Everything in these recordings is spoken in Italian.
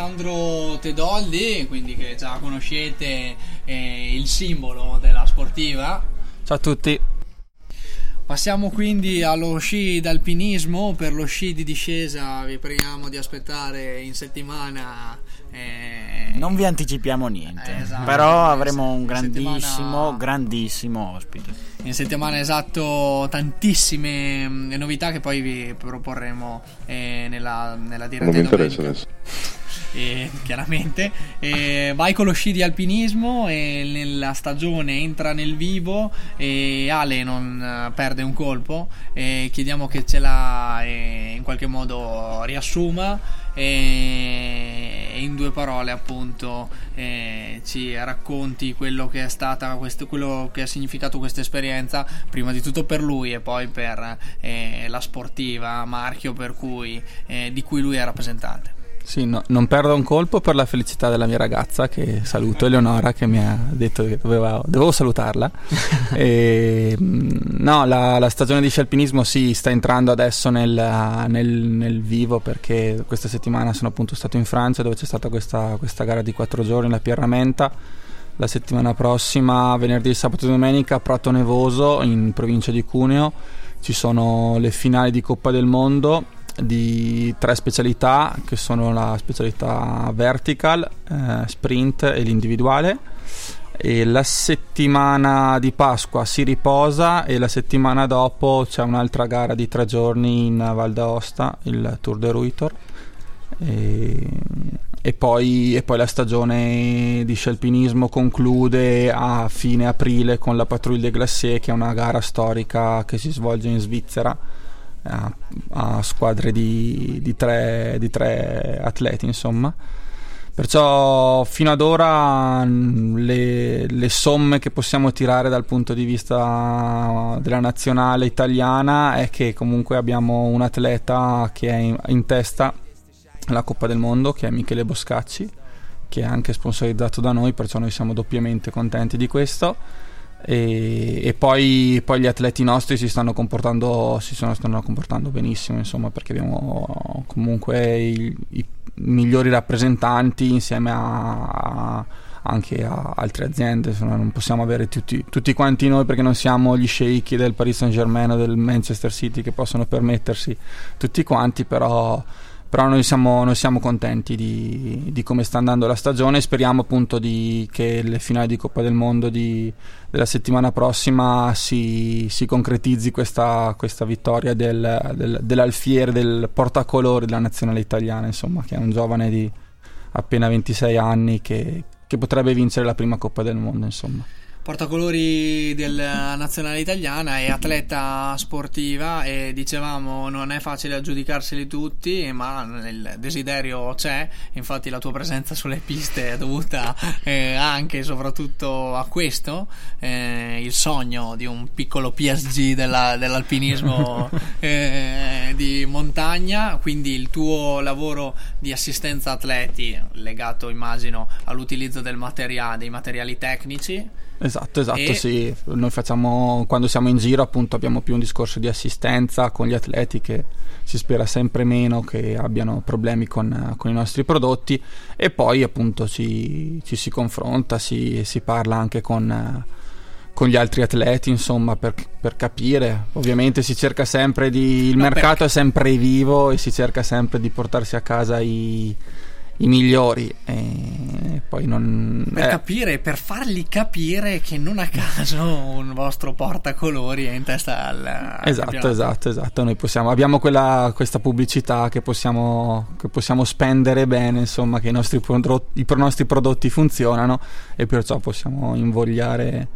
Alessandro Tedoldi, quindi che già conoscete, è il simbolo della sportiva. Ciao a tutti. Passiamo quindi allo sci d'alpinismo. Per lo sci di discesa vi preghiamo di aspettare in settimana. eh, Non vi anticipiamo niente, Eh, esatto. però avremo un In grandissimo, settimana- grandissimo ospite. in settimana esatto tantissime mm, novità che poi vi proporremo eh, nella, nella diretta Non mi interessa adesso. E, chiaramente e vai con lo sci di alpinismo e nella stagione entra nel vivo e Ale non eh, perde un colpo e chiediamo che ce la in qualche modo riassuma e in due parole appunto eh, ci racconti quello che è stata questo, quello che ha significato questa esperienza prima di tutto per lui e poi per eh, la sportiva marchio cui, eh, di cui lui è rappresentante Sì, no, non perdo un colpo per la felicità della mia ragazza, che saluto, Eleonora, che mi ha detto che doveva- dovevo salutarla. E, mh, no, la, la stagione di sci alpinismo sì, sta entrando adesso nel, nel- nel vivo perché questa settimana sono appunto stato in Francia dove c'è stata questa, questa gara di quattro giorni, la Pierramenta. La settimana prossima, venerdì, sabato e domenica, a Prato Nevoso, in provincia di Cuneo, ci sono le finali di Coppa del Mondo di tre specialità che sono la specialità vertical, eh, sprint e l'individuale. E la settimana di Pasqua si riposa e la settimana dopo c'è un'altra gara di tre giorni in Val d'Aosta, il Tour de Ruitor. E, e poi, e poi la stagione di scialpinismo conclude a fine aprile con la Patrouille des Glaciers, che è una gara storica che si svolge in Svizzera a, a squadre di, di tre, di tre atleti, insomma. Perciò fino ad ora le, le somme che possiamo tirare dal punto di vista della nazionale italiana è che comunque abbiamo un atleta che è in, in testa alla Coppa del Mondo, che è Michele Boscacci, che è anche sponsorizzato da noi, perciò noi siamo doppiamente contenti di questo. E, e poi, poi gli atleti nostri si stanno comportando, si sono- stanno comportando benissimo, insomma, perché abbiamo comunque i, i migliori rappresentanti insieme a, a- anche a altre aziende. Insomma, non possiamo avere tutti, tutti quanti noi perché non siamo gli sceicchi del Paris Saint Germain o del Manchester City che possono permettersi tutti quanti, però però noi siamo, noi siamo contenti di, di come sta andando la stagione e speriamo appunto di- che le finali di Coppa del Mondo di- della settimana prossima si, si concretizzi questa, questa vittoria del, del- dell'alfiere, del portacolori della nazionale italiana, insomma, che è un giovane di appena 26 anni che, che potrebbe vincere la prima Coppa del Mondo, insomma. Portacolori della nazionale italiana e atleta sportiva e dicevamo non è facile aggiudicarseli tutti ma il desiderio c'è. Infatti la tua presenza sulle piste è dovuta eh, anche e soprattutto a questo eh, il sogno di un piccolo PSG della- dell'alpinismo eh, di montagna. Quindi il tuo lavoro di assistenza atleti legato immagino all'utilizzo del materia- dei materiali tecnici Esatto, esatto, E- sì. Noi facciamo, quando siamo in giro, appunto, abbiamo più un discorso di assistenza con gli atleti che si spera sempre meno che abbiano problemi con, con i nostri prodotti e poi appunto ci, ci si confronta, si, si parla anche con, con gli altri atleti, insomma, per, per capire. Ovviamente si cerca sempre di... il No, mercato perché- è sempre vivo e si cerca sempre di portarsi a casa i, i migliori e poi non... per eh, capire, per fargli capire che non a caso un vostro portacolori è in testa al al Esatto, campionato. esatto, esatto. Noi possiamo, abbiamo quella, questa pubblicità che possiamo, che possiamo spendere bene, insomma, che i nostri, prodotti, i pro- nostri prodotti funzionano e perciò possiamo invogliare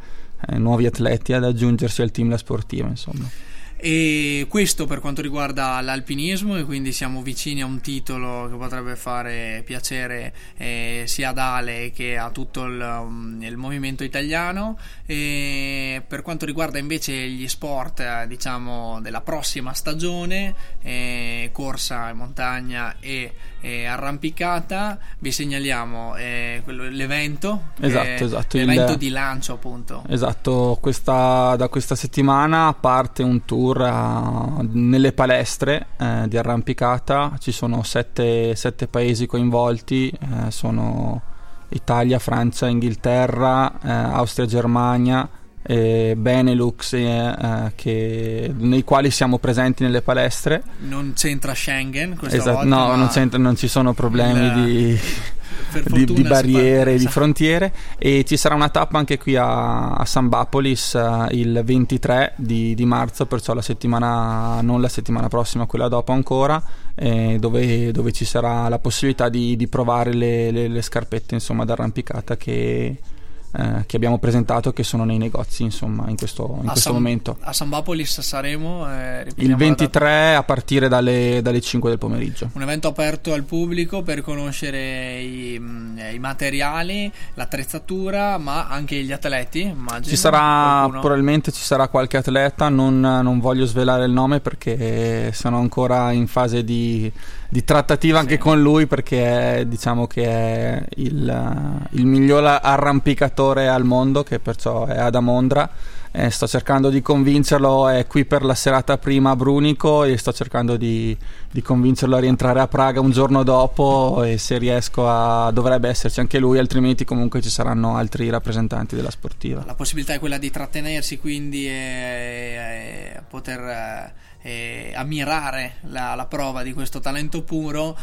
eh, nuovi atleti ad aggiungersi al team La Sportiva, insomma. E questo per quanto riguarda l'alpinismo e quindi siamo vicini a un titolo che potrebbe fare piacere eh, sia ad Ale che a tutto il, um, il movimento italiano. E per quanto riguarda invece gli sport eh, diciamo della prossima stagione, eh, corsa in montagna e, e, arrampicata, vi segnaliamo eh, quello, l'evento, esatto, esatto, l'evento il, di lancio appunto. Esatto, questa, da questa settimana parte un tour tour nelle palestre eh, di arrampicata, ci sono sette, sette paesi coinvolti, eh, sono Italia, Francia, Inghilterra, eh, Austria, Germania, Benelux eh, che, nei quali siamo presenti nelle palestre. Non c'entra Schengen questa esatto, volta, No, non, non, ci sono problemi il... di di, di, barriere, di frontiere e ci sarà una tappa anche qui a, a San Bapolis uh, il 23 di, di, marzo, perciò la settimana, non la settimana prossima, quella dopo ancora, eh, dove, dove, ci sarà la possibilità di, di provare le, le, le scarpette insomma, d'arrampicata che eh, che abbiamo presentato che sono nei negozi insomma in questo, in questo San, momento. a San Bapolis saremo eh, il 23 a partire dalle, dalle, 5 del pomeriggio. Un evento aperto al pubblico per conoscere i, mm, i materiali l'attrezzatura ma anche gli atleti immagino. Ci sarà qualcuno. probabilmente ci sarà qualche atleta non, non voglio svelare il nome perché sono ancora in fase di di trattativa anche con lui perché è, diciamo che è il, il, miglior arrampicatore al mondo che perciò è ad Amondra eh, sto cercando di convincerlo è qui per la serata prima a Brunico e sto cercando di, di, convincerlo a rientrare a Praga un giorno dopo e se riesco a dovrebbe esserci anche lui altrimenti comunque ci saranno altri rappresentanti della sportiva. La possibilità è quella di trattenersi quindi e, e poter eh, eh, ammirare la, la prova di questo talento puro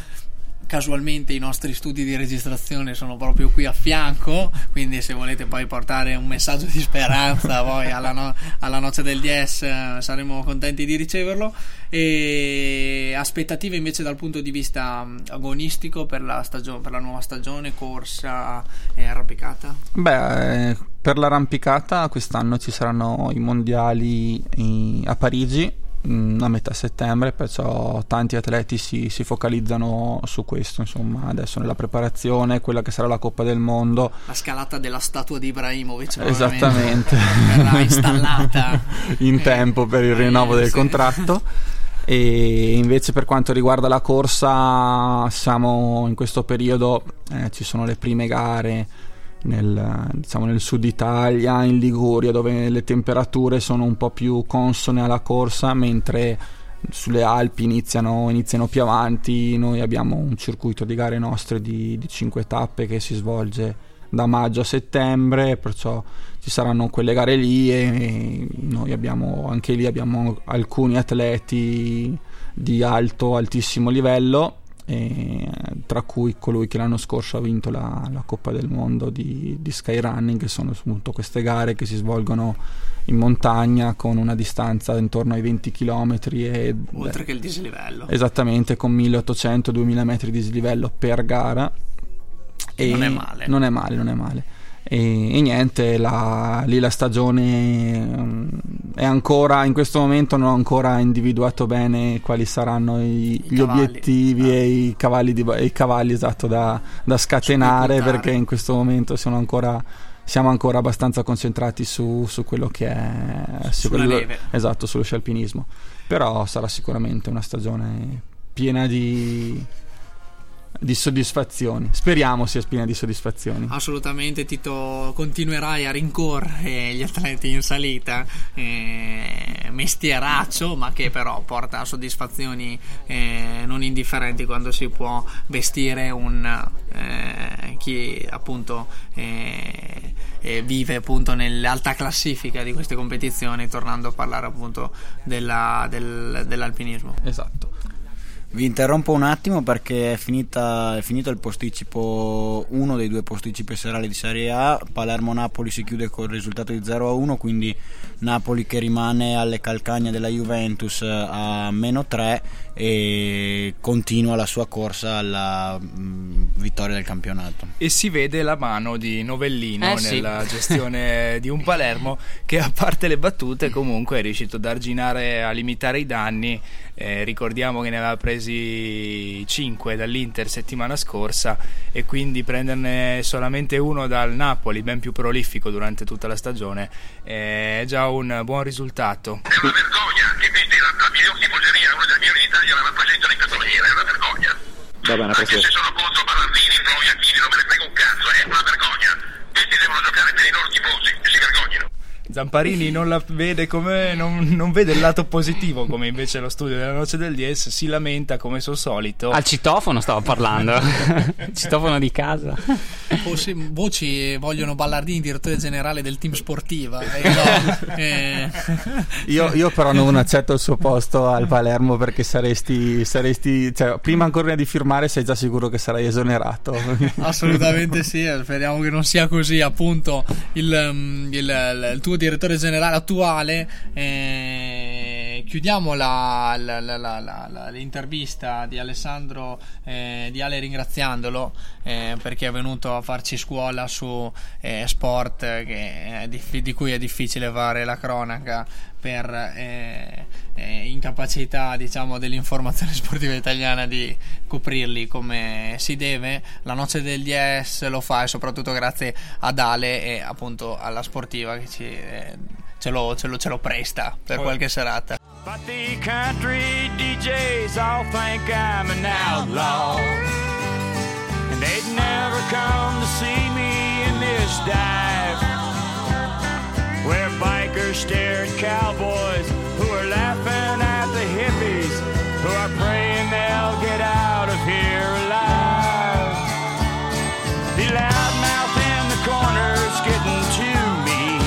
casualmente i nostri studi di registrazione sono proprio qui a fianco, quindi se volete poi portare un messaggio di speranza poi alla, no- alla noce del DS eh, saremo contenti di riceverlo. E aspettative invece dal punto di vista mm, agonistico per la, stagio- per la nuova stagione, corsa e arrampicata? Beh, eh, per l'arrampicata quest'anno ci saranno i mondiali a Parigi a metà settembre, perciò tanti atleti si, si, focalizzano su questo, insomma, adesso nella preparazione, quella che sarà la Coppa del Mondo. La scalata della statua di Ibrahimovic. Esattamente. Verrà installata. In eh, tempo per il rinnovo eh, del sì. contratto. E invece per quanto riguarda la corsa, siamo in questo periodo, eh, ci sono le prime gare nel, diciamo, nel sud Italia, in Liguria, dove le temperature sono un po' più consone alla corsa, mentre sulle Alpi iniziano, iniziano più avanti. Noi abbiamo un circuito di gare nostre di, di 5 tappe che si svolge da maggio a settembre, perciò ci saranno quelle gare lì e noi abbiamo anche lì abbiamo alcuni atleti di alto altissimo livello tra cui colui che l'anno scorso ha vinto la, la Coppa del Mondo di, di Skyrunning, che sono appunto queste gare che si svolgono in montagna con una distanza intorno ai 20 km e, oltre che il dislivello. Esattamente con 1800-2000 metri di dislivello per gara. E non è male. non è male, non è male e, e niente, la, lì la stagione um, è ancora, in questo momento non ho ancora individuato bene quali saranno i, gli cavalli. obiettivi ah. e i cavalli, di, i cavalli esatto, da, da scatenare perché in questo momento sono ancora siamo ancora abbastanza concentrati su, su quello che è su quello, esatto, sullo scialpinismo. Però sarà sicuramente una stagione piena di, di soddisfazioni. Speriamo sia piena di soddisfazioni. Assolutamente, Tito, continuerai a rincorrere gli atleti in salita, eh, mestieraccio, ma che però porta a soddisfazioni eh, non indifferenti quando si può vestire un eh, chi appunto eh, eh, vive appunto nell'alta classifica di queste competizioni, tornando a parlare appunto della, del, dell'alpinismo. Esatto. Vi interrompo un attimo perché è, finita, è, finito il posticipo, uno dei due posticipi serali di Serie A. Palermo-Napoli si chiude con il risultato di 0-1, quindi Napoli che rimane alle calcagna della Juventus a meno 3 e continua la sua corsa alla mh, vittoria del campionato. E si vede la mano di Novellino Eh, sì. nella gestione di un Palermo che a parte le battute comunque è riuscito ad arginare, a limitare i danni. Eh, ricordiamo che ne aveva presi 5 dall'Inter settimana scorsa e quindi prenderne solamente uno dal Napoli, ben più prolifico durante tutta la stagione, è già un buon risultato. È una vergogna che miglior tifoseria, una delle migliori d'Italia, la rappresenta in petroliera, è una vergogna. Va bene, Anche se sono contro Ballardini, Proi, Achini, non me ne frega un cazzo, è una vergogna. Questi devono giocare per i loro tifosi, si vergognano. Zamparini non la vede come non, non vede il lato positivo come invece lo studio della noce del Dies si lamenta come suo solito Al citofono stavo parlando. citofono di casa. Forse voci vogliono Ballardini, direttore generale del team sportiva. E no, eh, Io, io però non accetto il suo posto al Palermo perché saresti, saresti cioè, prima ancora di firmare sei già sicuro che sarai esonerato. assolutamente sì, eh, speriamo che non sia così. Appunto, il, mm, il- il tuo direttore generale attuale. eh, chiudiamo la- la- la- l'intervista di Alessandro eh, di Ale ringraziandolo eh, perché è venuto a farci scuola su eh, sport diffi- di cui è difficile fare la cronaca per eh, eh, incapacità diciamo dell'informazione sportiva italiana di coprirli come si deve la noce del DS lo fa e soprattutto grazie ad Ale e appunto alla sportiva che ci, eh, ce, lo, ce lo- ce lo presta per qualche serata But the country DJs all think I'm an outlaw. And they'd never come to see me in this dive. Where bikers stare at cowboys who are laughing at the hippies who are praying they'll get out of here alive. The loudmouth in the corner's getting to me.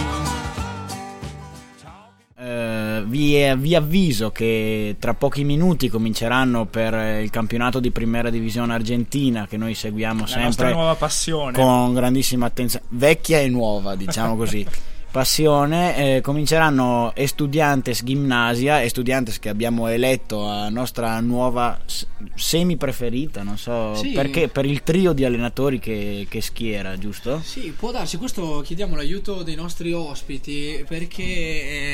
Eh, vi, vi avviso che tra pochi minuti cominceranno per il campionato di primera divisione argentina che noi seguiamo la sempre nuova passione con grandissima attenzione, vecchia e nuova, diciamo così. Passione, eh, cominceranno Estudiantes Gimnasia, Estudiantes che abbiamo eletto a nostra nuova semi preferita, non so Sì. perché, per il trio di allenatori che, che schiera, giusto? Sì, può darsi, questo chiediamo l'aiuto dei nostri ospiti perché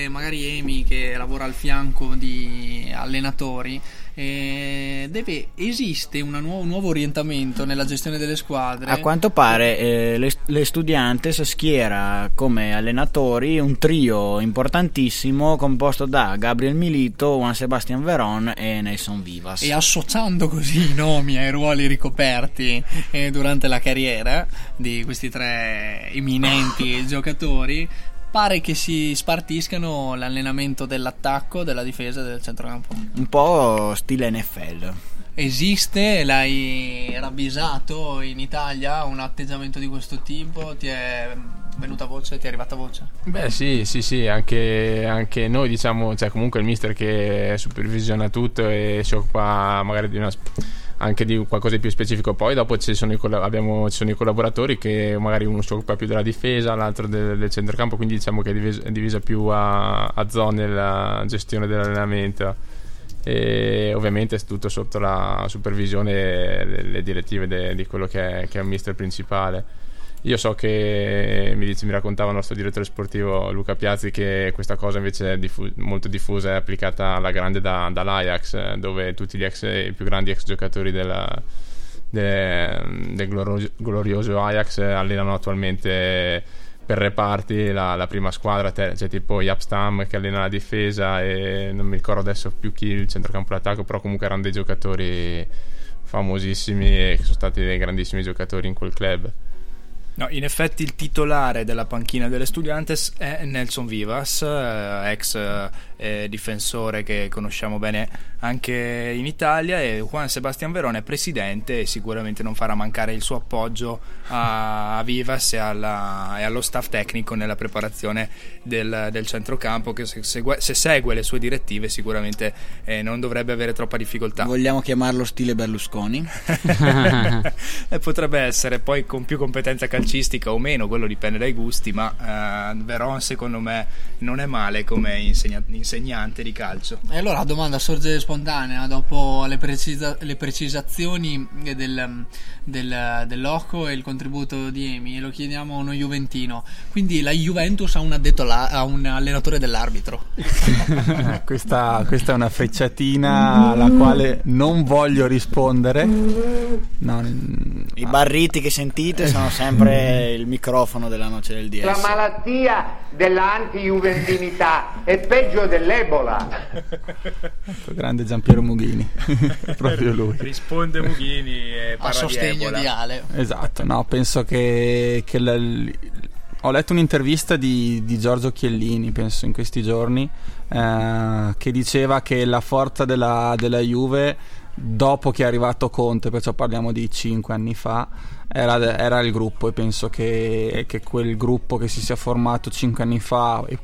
eh, magari Emi che lavora al fianco di allenatori eh, deve, esiste una nuova- un nuovo orientamento nella gestione delle squadre. A quanto pare eh, le, le Studiantes schiera come allenatori un trio importantissimo composto da Gabriel Milito, Juan Sebastian Veron e Nelson Vivas. E associando così i nomi ai ruoli ricoperti eh, durante la carriera di questi tre eminenti giocatori, pare che si spartiscano l'allenamento dell'attacco, della difesa e del centrocampo. Un po' stile NFL. Esiste, l'hai ravvisato in Italia un atteggiamento di questo tipo? Ti è venuta voce? Ti è arrivata voce? Beh sì, sì, sì, anche, anche noi diciamo, cioè comunque il mister che supervisiona tutto e si occupa magari di una, anche di qualcosa di più specifico. Poi dopo ci sono, i, colla- abbiamo, ci sono i collaboratori che magari uno si occupa più della difesa, l'altro del, del centrocampo, quindi diciamo che è divisa, è divisa più a, a zone la gestione dell'allenamento. E ovviamente è tutto sotto la supervisione e le direttive de- di quello che è, che è il mister principale. Io so che mi, dice, mi raccontava il nostro direttore sportivo Luca Piazzi che questa cosa invece è diffu- molto diffusa e applicata alla grande da- dall'Ajax, dove tutti gli ex, i più grandi ex giocatori della- de- del glorioso, glorioso Ajax allenano attualmente per reparti la, la prima squadra, te- c'è tipo Yapstam che allena la difesa e non mi ricordo adesso più chi il centrocampo d'attacco, però comunque erano dei giocatori famosissimi e che sono stati dei grandissimi giocatori in quel club. No, in effetti il titolare della panchina delle Studiantes è Nelson Vivas, eh, ex eh, difensore che conosciamo bene anche in Italia e Juan Sebastian Verone è presidente e sicuramente non farà mancare il suo appoggio a, a Vivas e, alla- e allo staff tecnico nella preparazione del, del centrocampo che se, segue, se segue le sue direttive sicuramente eh, non dovrebbe avere troppa difficoltà. Vogliamo chiamarlo stile Berlusconi? e potrebbe essere poi con più accademiche calcistica o meno, quello dipende dai gusti, ma eh, Veron secondo me non è male come insegna- insegnante di calcio. E allora la domanda sorge spontanea dopo le, precisa- le precisazioni del, del, del Loco e il contributo di Emi e lo chiediamo a uno Juventino. Quindi la Juventus ha un addetto là- ha un allenatore dell'arbitro. questa, questa è una frecciatina alla quale non voglio rispondere. No, I barriti che sentite sono sempre il microfono della noce del La DS. malattia dell'anti-juventinità è peggio dell'Ebola. ecco, grande Giampiero Mughini, proprio lui. Risponde Mughini e A parla sostegno Ebola. di Ale. Esatto, no, penso che, che la- ho letto un'intervista di, di Giorgio Chiellini, penso in questi giorni, eh, che diceva che la forza della, della Juve dopo che è arrivato Conte, perciò parliamo di cinque anni fa, era, era il gruppo e penso che, che quel gruppo che si sia formato cinque anni fa e,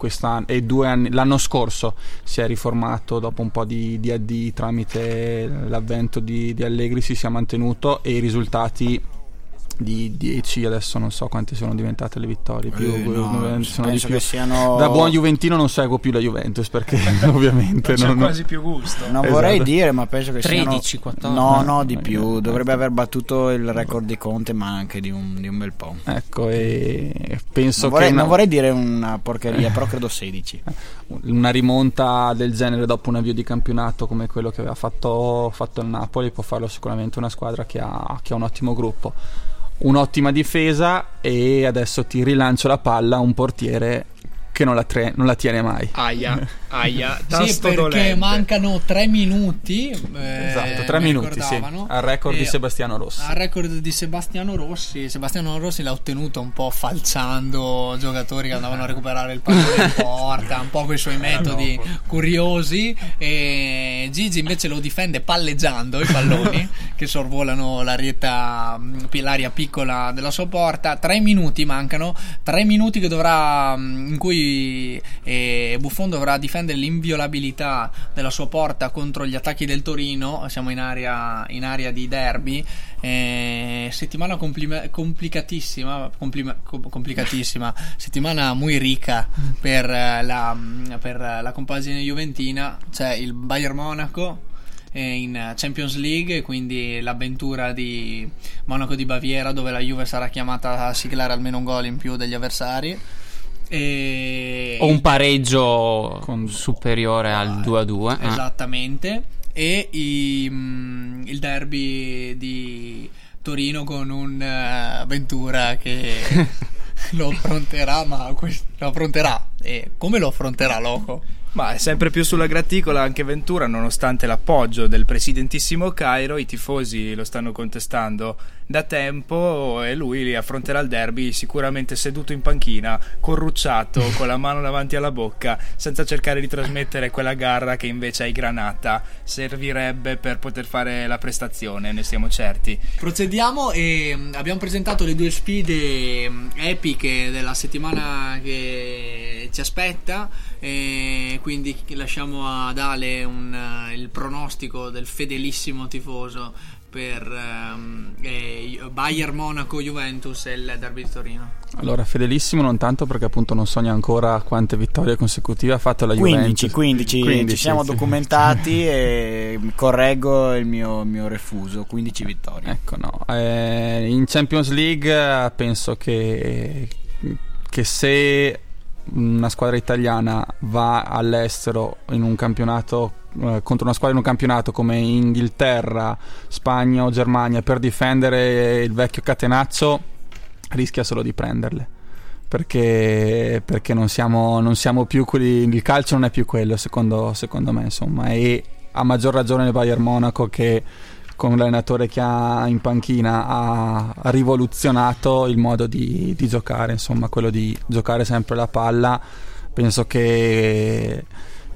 e anni, l'anno scorso si è riformato dopo un po' di, di addii tramite l'avvento di, di Allegri si sia mantenuto e i risultati di 10 adesso non so quante sono diventate le vittorie più, Eh, no, sono di penso più. che siano- da buon Juventino non seguo più la Juventus perché ovviamente Non c'è non, quasi più gusto. Non Esatto. vorrei dire, ma penso che 13, siano... 14. No, no, di più. Dovrebbe aver battuto il record di Conte, ma anche di un, di un bel po'. ecco e penso Non vorrei, che non vorrei dire una porcheria, però credo 16. una rimonta del genere dopo un avvio di campionato come quello che aveva fatto, fatto il Napoli può farlo sicuramente una squadra che ha, che ha un ottimo gruppo un'ottima difesa e adesso ti rilancio la palla a un portiere che non la, tre- non la tiene mai Aia, aia, Sì, perché dolente. mancano tre minuti. eh, esatto tre mi minuti sì, al record di E- Sebastiano Rossi Al record di Sebastiano Rossi, Sebastiano Rossi l'ha ottenuto un po' falciando giocatori che andavano a recuperare il pallone in porta, un po' con i suoi metodi curiosi. E Gigi invece lo difende palleggiando i palloni che sorvolano l'arietta, mh, l'area piccola della sua porta. Tre minuti mancano, tre minuti che dovrà, in cui eh, Buffon dovrà difendere l'inviolabilità della sua porta contro gli attacchi del Torino. Siamo in area, in area di derby. Eh, settimana complima- complicatissima, complima- com- complicatissima, settimana muy ricca per eh, la, per la compagine juventina. C'è il Bayern Monaco eh, in Champions League, quindi l'avventura di Monaco di Baviera, dove la Juve sarà chiamata a siglare almeno un gol in più degli avversari. E O un pareggio Con- superiore al 2 a 2. Esattamente. E i- mm, il derby di Torino con un eh, Ventura che lo affronterà, ma quest- lo affronterà. E come lo affronterà Loco? Ma è sempre più sulla graticola anche Ventura, nonostante l'appoggio del presidentissimo Cairo, i tifosi lo stanno contestando da tempo e lui li affronterà il derby sicuramente seduto in panchina, corrucciato, con la mano davanti alla bocca, senza cercare di trasmettere quella garra che invece ai Granata servirebbe per poter fare la prestazione, ne siamo certi. Procediamo e mm, abbiamo presentato le due sfide mm, epiche della settimana che ci aspetta. Quindi lasciamo ad Ale un, eh, il pronostico del fedelissimo tifoso per ehm, eh, Bayern Monaco Juventus e il derby di Torino. allora fedelissimo non tanto perché appunto non so neanche ancora quante vittorie consecutive ha fatto la 15, Juventus 15, 15, ci siamo sì. documentati e correggo il mio, mio refuso, 15 vittorie. Ecco, no. Eh, in Champions League eh, penso che, che se una squadra italiana va all'estero in un campionato eh, contro una squadra in un campionato come Inghilterra, Spagna o Germania per difendere il vecchio catenaccio rischia solo di prenderle perché, perché non, siamo, non siamo più quelli il calcio non è più quello secondo, secondo me insomma e a maggior ragione il Bayern Monaco che con l'allenatore che ha in panchina ha rivoluzionato il modo di, di giocare, insomma, quello di giocare sempre la palla. Penso che,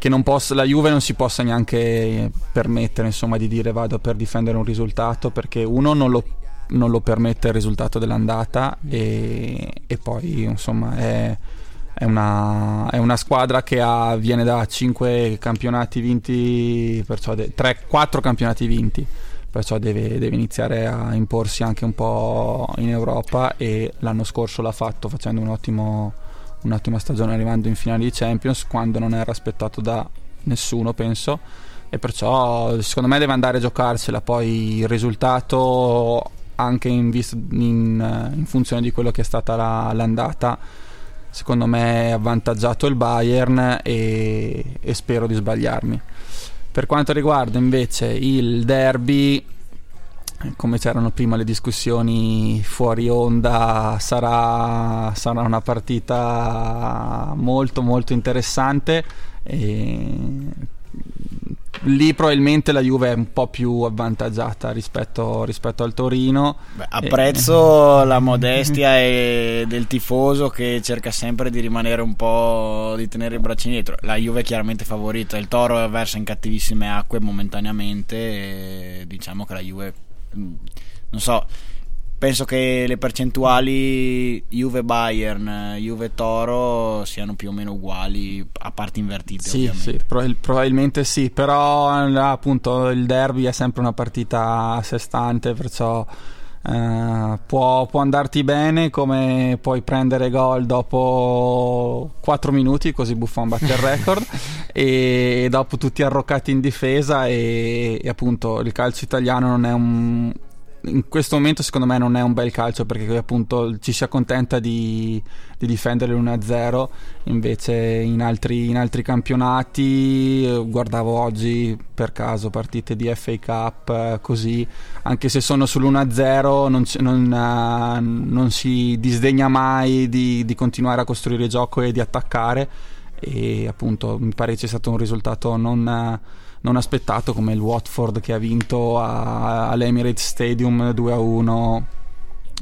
che possa, la Juve non si possa neanche permettere insomma, di dire vado per difendere un risultato perché uno non lo, non lo permette il risultato dell'andata e, e poi insomma è, è una, è una squadra che ha, viene da 5 campionati vinti, perciò 3-4 campionati vinti perciò deve, deve iniziare a imporsi anche un po' in Europa e l'anno scorso l'ha fatto facendo un ottimo, un'ottima stagione arrivando in finale di Champions quando non era aspettato da nessuno penso. E perciò secondo me deve andare a giocarsela poi il risultato anche in, vis- in, in funzione di quello che è stata la, l'andata secondo me ha avvantaggiato il Bayern e, e spero di sbagliarmi. Per quanto riguarda invece il derby come c'erano prima le discussioni fuori onda sarà, sarà una partita molto molto interessante e lì probabilmente la Juve è un po' più avvantaggiata rispetto, rispetto al Torino. Beh, apprezzo e... la modestia e del tifoso che cerca sempre di rimanere un po' di tenere i bracci indietro. La Juve è chiaramente favorita, il Toro versa in cattivissime acque momentaneamente e diciamo che la Juve non so penso che le percentuali Juve Bayern, Juve Toro siano più o meno uguali a parti invertite. Sì, sì prob- probabilmente sì, però appunto il derby è sempre una partita a sé stante, perciò eh, può, può, andarti bene come puoi prendere gol dopo 4 minuti, così Buffon batte il record, e dopo tutti arroccati in difesa e, e appunto il calcio italiano non è un in questo momento secondo me non è un bel calcio perché appunto ci si accontenta di, di difendere l'1-0 invece in altri, in altri, campionati eh, guardavo oggi per caso partite di FA Cup eh, così anche se sono sull'1-0 non, non, uh, non si disdegna mai di, di continuare a costruire gioco e di attaccare e appunto mi pare sia stato un risultato non... Non aspettato come il Watford che ha vinto a, all'Emirates Stadium 2-1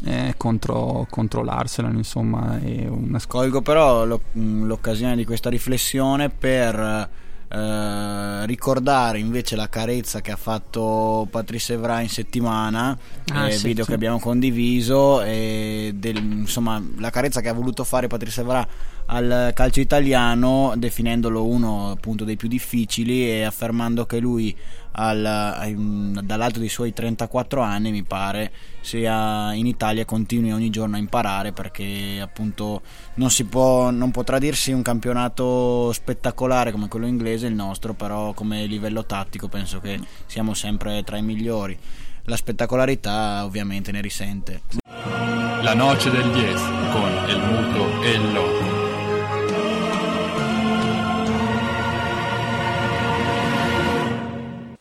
eh, contro, contro, l'Arsenal insomma una... colgo però lo, l'occasione di questa riflessione per eh, ricordare invece la carezza che ha fatto Patrice Evra in settimana ah, eh, sì, video sì. che abbiamo condiviso e del, insomma la carezza che ha voluto fare Patrice Evra al calcio italiano definendolo uno appunto dei più difficili e affermando che lui al, dall'alto dei suoi 34 anni mi pare sia in Italia continui ogni giorno a imparare perché appunto non si può non potrà dirsi un campionato spettacolare come quello inglese il nostro però come livello tattico penso che siamo sempre tra i migliori. La spettacolarità ovviamente ne risente. La noce del 10 con il muto e il